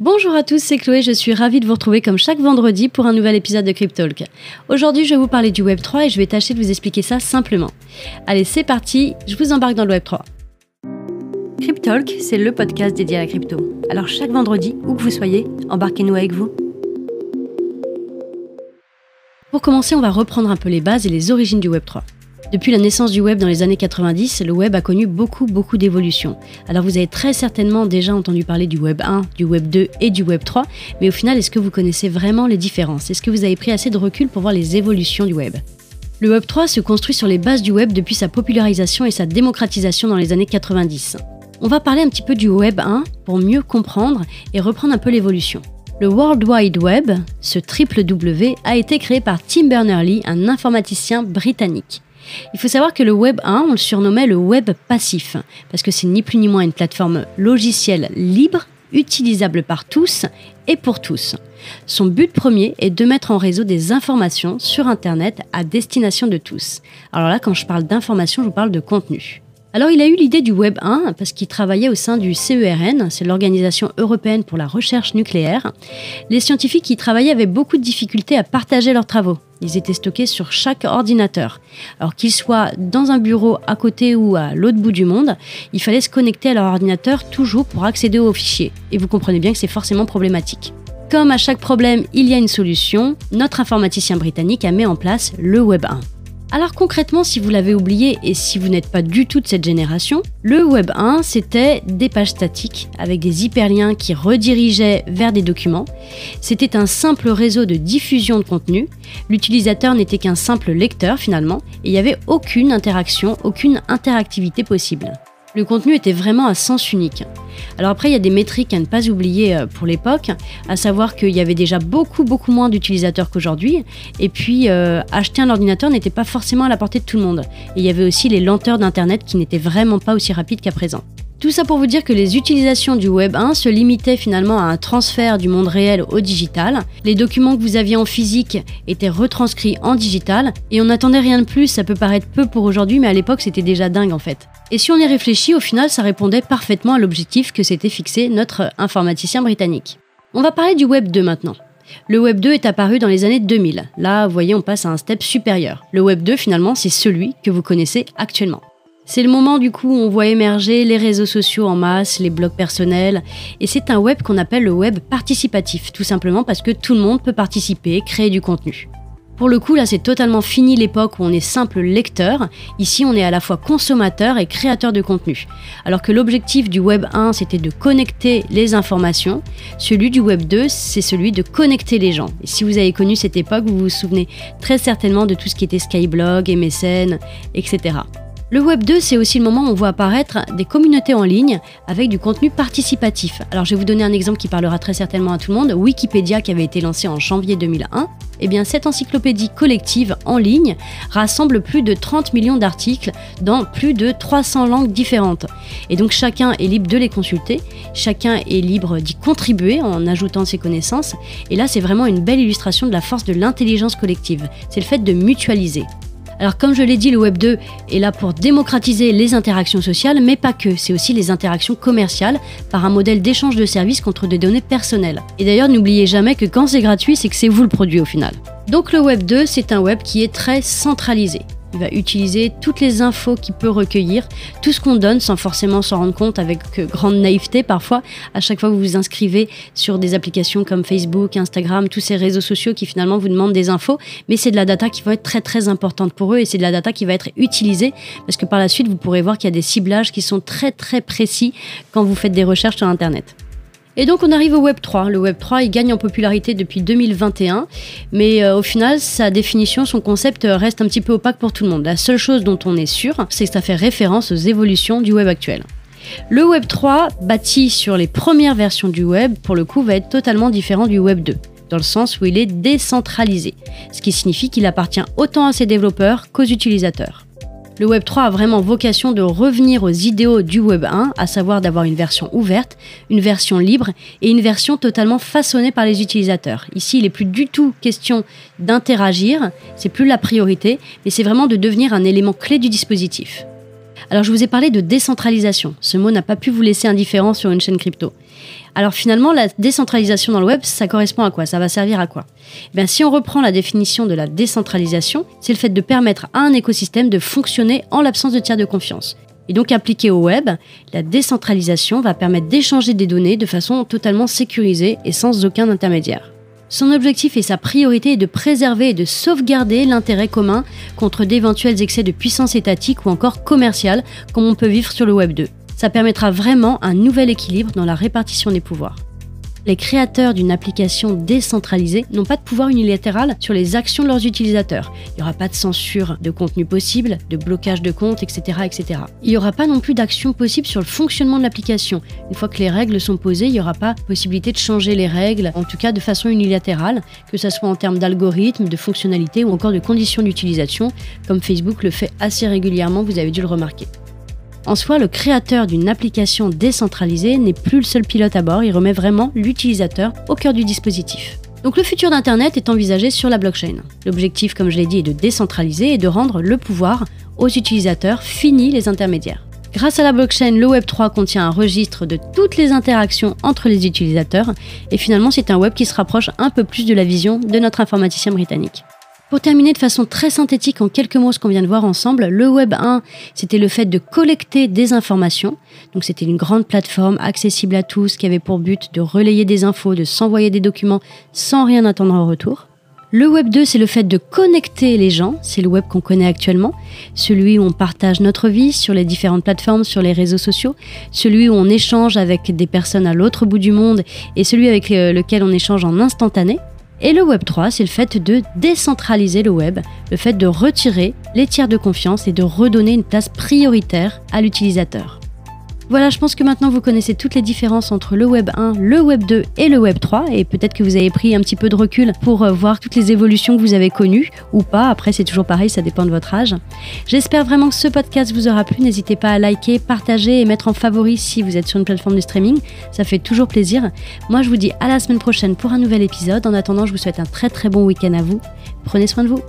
Bonjour à tous, c'est Chloé, je suis ravie de vous retrouver comme chaque vendredi pour un nouvel épisode de Cryptalk. Aujourd'hui, je vais vous parler du Web3 et je vais tâcher de vous expliquer ça simplement. Allez, c'est parti, je vous embarque dans le Web3. Cryptalk, c'est le podcast dédié à la crypto. Alors chaque vendredi, où que vous soyez, embarquez-nous avec vous. Pour commencer, on va reprendre un peu les bases et les origines du Web3. Depuis la naissance du web dans les années 90, le web a connu beaucoup beaucoup d'évolutions. Alors vous avez très certainement déjà entendu parler du web 1, du web 2 et du web 3, mais au final, est-ce que vous connaissez vraiment les différences? Est-ce que vous avez pris assez de recul pour voir les évolutions du web? Le Web 3 se construit sur les bases du web depuis sa popularisation et sa démocratisation dans les années 90. On va parler un petit peu du Web 1 pour mieux comprendre et reprendre un peu l'évolution. Le World Wide Web, ce triple W, a été créé par Tim Berners-Lee, un informaticien britannique. Il faut savoir que le Web 1, on le surnommait le Web passif, parce que c'est ni plus ni moins une plateforme logicielle libre, utilisable par tous et pour tous. Son but premier est de mettre en réseau des informations sur Internet à destination de tous. Alors là, quand je parle d'informations, je vous parle de contenu. Alors il a eu l'idée du Web 1 parce qu'il travaillait au sein du CERN, c'est l'Organisation européenne pour la recherche nucléaire. Les scientifiques qui travaillaient avaient beaucoup de difficultés à partager leurs travaux. Ils étaient stockés sur chaque ordinateur. Alors qu'ils soient dans un bureau à côté ou à l'autre bout du monde, il fallait se connecter à leur ordinateur toujours pour accéder aux fichiers. Et vous comprenez bien que c'est forcément problématique. Comme à chaque problème, il y a une solution, notre informaticien britannique a mis en place le Web 1. Alors concrètement, si vous l'avez oublié et si vous n'êtes pas du tout de cette génération, le Web 1, c'était des pages statiques avec des hyperliens qui redirigeaient vers des documents. C'était un simple réseau de diffusion de contenu. L'utilisateur n'était qu'un simple lecteur finalement et il n'y avait aucune interaction, aucune interactivité possible. Le contenu était vraiment à sens unique. Alors après, il y a des métriques à ne pas oublier euh, pour l'époque, à savoir qu'il y avait déjà beaucoup, beaucoup moins d'utilisateurs qu'aujourd'hui. Et puis, euh, acheter un ordinateur n'était pas forcément à la portée de tout le monde. Et il y avait aussi les lenteurs d'Internet qui n'étaient vraiment pas aussi rapides qu'à présent. Tout ça pour vous dire que les utilisations du Web 1 se limitaient finalement à un transfert du monde réel au digital. Les documents que vous aviez en physique étaient retranscrits en digital et on n'attendait rien de plus, ça peut paraître peu pour aujourd'hui mais à l'époque c'était déjà dingue en fait. Et si on y réfléchit, au final ça répondait parfaitement à l'objectif que s'était fixé notre informaticien britannique. On va parler du Web 2 maintenant. Le Web 2 est apparu dans les années 2000. Là, vous voyez, on passe à un step supérieur. Le Web 2, finalement, c'est celui que vous connaissez actuellement. C'est le moment du coup où on voit émerger les réseaux sociaux en masse, les blogs personnels, et c'est un web qu'on appelle le web participatif, tout simplement parce que tout le monde peut participer, créer du contenu. Pour le coup, là, c'est totalement fini l'époque où on est simple lecteur. Ici, on est à la fois consommateur et créateur de contenu. Alors que l'objectif du Web 1, c'était de connecter les informations, celui du Web 2, c'est celui de connecter les gens. Et si vous avez connu cette époque, vous vous souvenez très certainement de tout ce qui était Skyblog, MSN, etc. Le Web 2, c'est aussi le moment où on voit apparaître des communautés en ligne avec du contenu participatif. Alors je vais vous donner un exemple qui parlera très certainement à tout le monde. Wikipédia qui avait été lancé en janvier 2001. Eh bien, cette encyclopédie collective en ligne rassemble plus de 30 millions d'articles dans plus de 300 langues différentes. Et donc chacun est libre de les consulter, chacun est libre d'y contribuer en ajoutant ses connaissances. Et là, c'est vraiment une belle illustration de la force de l'intelligence collective. C'est le fait de mutualiser. Alors comme je l'ai dit, le Web 2 est là pour démocratiser les interactions sociales, mais pas que, c'est aussi les interactions commerciales par un modèle d'échange de services contre des données personnelles. Et d'ailleurs, n'oubliez jamais que quand c'est gratuit, c'est que c'est vous le produit au final. Donc le Web 2, c'est un web qui est très centralisé. Il va utiliser toutes les infos qu'il peut recueillir, tout ce qu'on donne sans forcément s'en rendre compte avec euh, grande naïveté parfois. À chaque fois que vous vous inscrivez sur des applications comme Facebook, Instagram, tous ces réseaux sociaux qui finalement vous demandent des infos, mais c'est de la data qui va être très très importante pour eux et c'est de la data qui va être utilisée parce que par la suite vous pourrez voir qu'il y a des ciblages qui sont très très précis quand vous faites des recherches sur Internet. Et donc on arrive au Web 3. Le Web 3, il gagne en popularité depuis 2021, mais euh, au final, sa définition, son concept euh, reste un petit peu opaque pour tout le monde. La seule chose dont on est sûr, c'est que ça fait référence aux évolutions du Web actuel. Le Web 3, bâti sur les premières versions du Web, pour le coup, va être totalement différent du Web 2 dans le sens où il est décentralisé, ce qui signifie qu'il appartient autant à ses développeurs qu'aux utilisateurs. Le Web 3 a vraiment vocation de revenir aux idéaux du Web 1, à savoir d'avoir une version ouverte, une version libre et une version totalement façonnée par les utilisateurs. Ici, il n'est plus du tout question d'interagir, c'est plus la priorité, mais c'est vraiment de devenir un élément clé du dispositif. Alors je vous ai parlé de décentralisation. Ce mot n'a pas pu vous laisser indifférent sur une chaîne crypto. Alors finalement, la décentralisation dans le web, ça correspond à quoi? Ça va servir à quoi? Eh Si on reprend la définition de la décentralisation, c'est le fait de permettre à un écosystème de fonctionner en l'absence de tiers de confiance. Et donc appliqué au web, la décentralisation va permettre d'échanger des données de façon totalement sécurisée et sans aucun intermédiaire. Son objectif et sa priorité est de préserver et de sauvegarder l'intérêt commun contre d'éventuels excès de puissance étatique ou encore commerciale comme on peut vivre sur le Web 2. Ça permettra vraiment un nouvel équilibre dans la répartition des pouvoirs les créateurs d'une application décentralisée n'ont pas de pouvoir unilatéral sur les actions de leurs utilisateurs. Il n'y aura pas de censure de contenu possible, de blocage de compte, etc. etc. Il n'y aura pas non plus d'action possible sur le fonctionnement de l'application. Une fois que les règles sont posées, il n'y aura pas possibilité de changer les règles, en tout cas de façon unilatérale, que ce soit en termes d'algorithmes, de fonctionnalités ou encore de conditions d'utilisation, comme Facebook le fait assez régulièrement, vous avez dû le remarquer. En soi, le créateur d'une application décentralisée n'est plus le seul pilote à bord, il remet vraiment l'utilisateur au cœur du dispositif. Donc le futur d'Internet est envisagé sur la blockchain. L'objectif, comme je l'ai dit, est de décentraliser et de rendre le pouvoir aux utilisateurs, fini les intermédiaires. Grâce à la blockchain, le Web3 contient un registre de toutes les interactions entre les utilisateurs et finalement c'est un web qui se rapproche un peu plus de la vision de notre informaticien britannique. Pour terminer de façon très synthétique en quelques mots ce qu'on vient de voir ensemble, le Web 1, c'était le fait de collecter des informations. Donc c'était une grande plateforme accessible à tous qui avait pour but de relayer des infos, de s'envoyer des documents sans rien attendre en retour. Le Web 2, c'est le fait de connecter les gens, c'est le web qu'on connaît actuellement, celui où on partage notre vie sur les différentes plateformes, sur les réseaux sociaux, celui où on échange avec des personnes à l'autre bout du monde et celui avec euh, lequel on échange en instantané. Et le Web 3, c'est le fait de décentraliser le web, le fait de retirer les tiers de confiance et de redonner une place prioritaire à l'utilisateur. Voilà, je pense que maintenant vous connaissez toutes les différences entre le Web 1, le Web 2 et le Web 3 et peut-être que vous avez pris un petit peu de recul pour euh, voir toutes les évolutions que vous avez connues ou pas. Après, c'est toujours pareil, ça dépend de votre âge. J'espère vraiment que ce podcast vous aura plu. N'hésitez pas à liker, partager et mettre en favori si vous êtes sur une plateforme de streaming. Ça fait toujours plaisir. Moi, je vous dis à la semaine prochaine pour un nouvel épisode. En attendant, je vous souhaite un très très bon week-end à vous. Prenez soin de vous.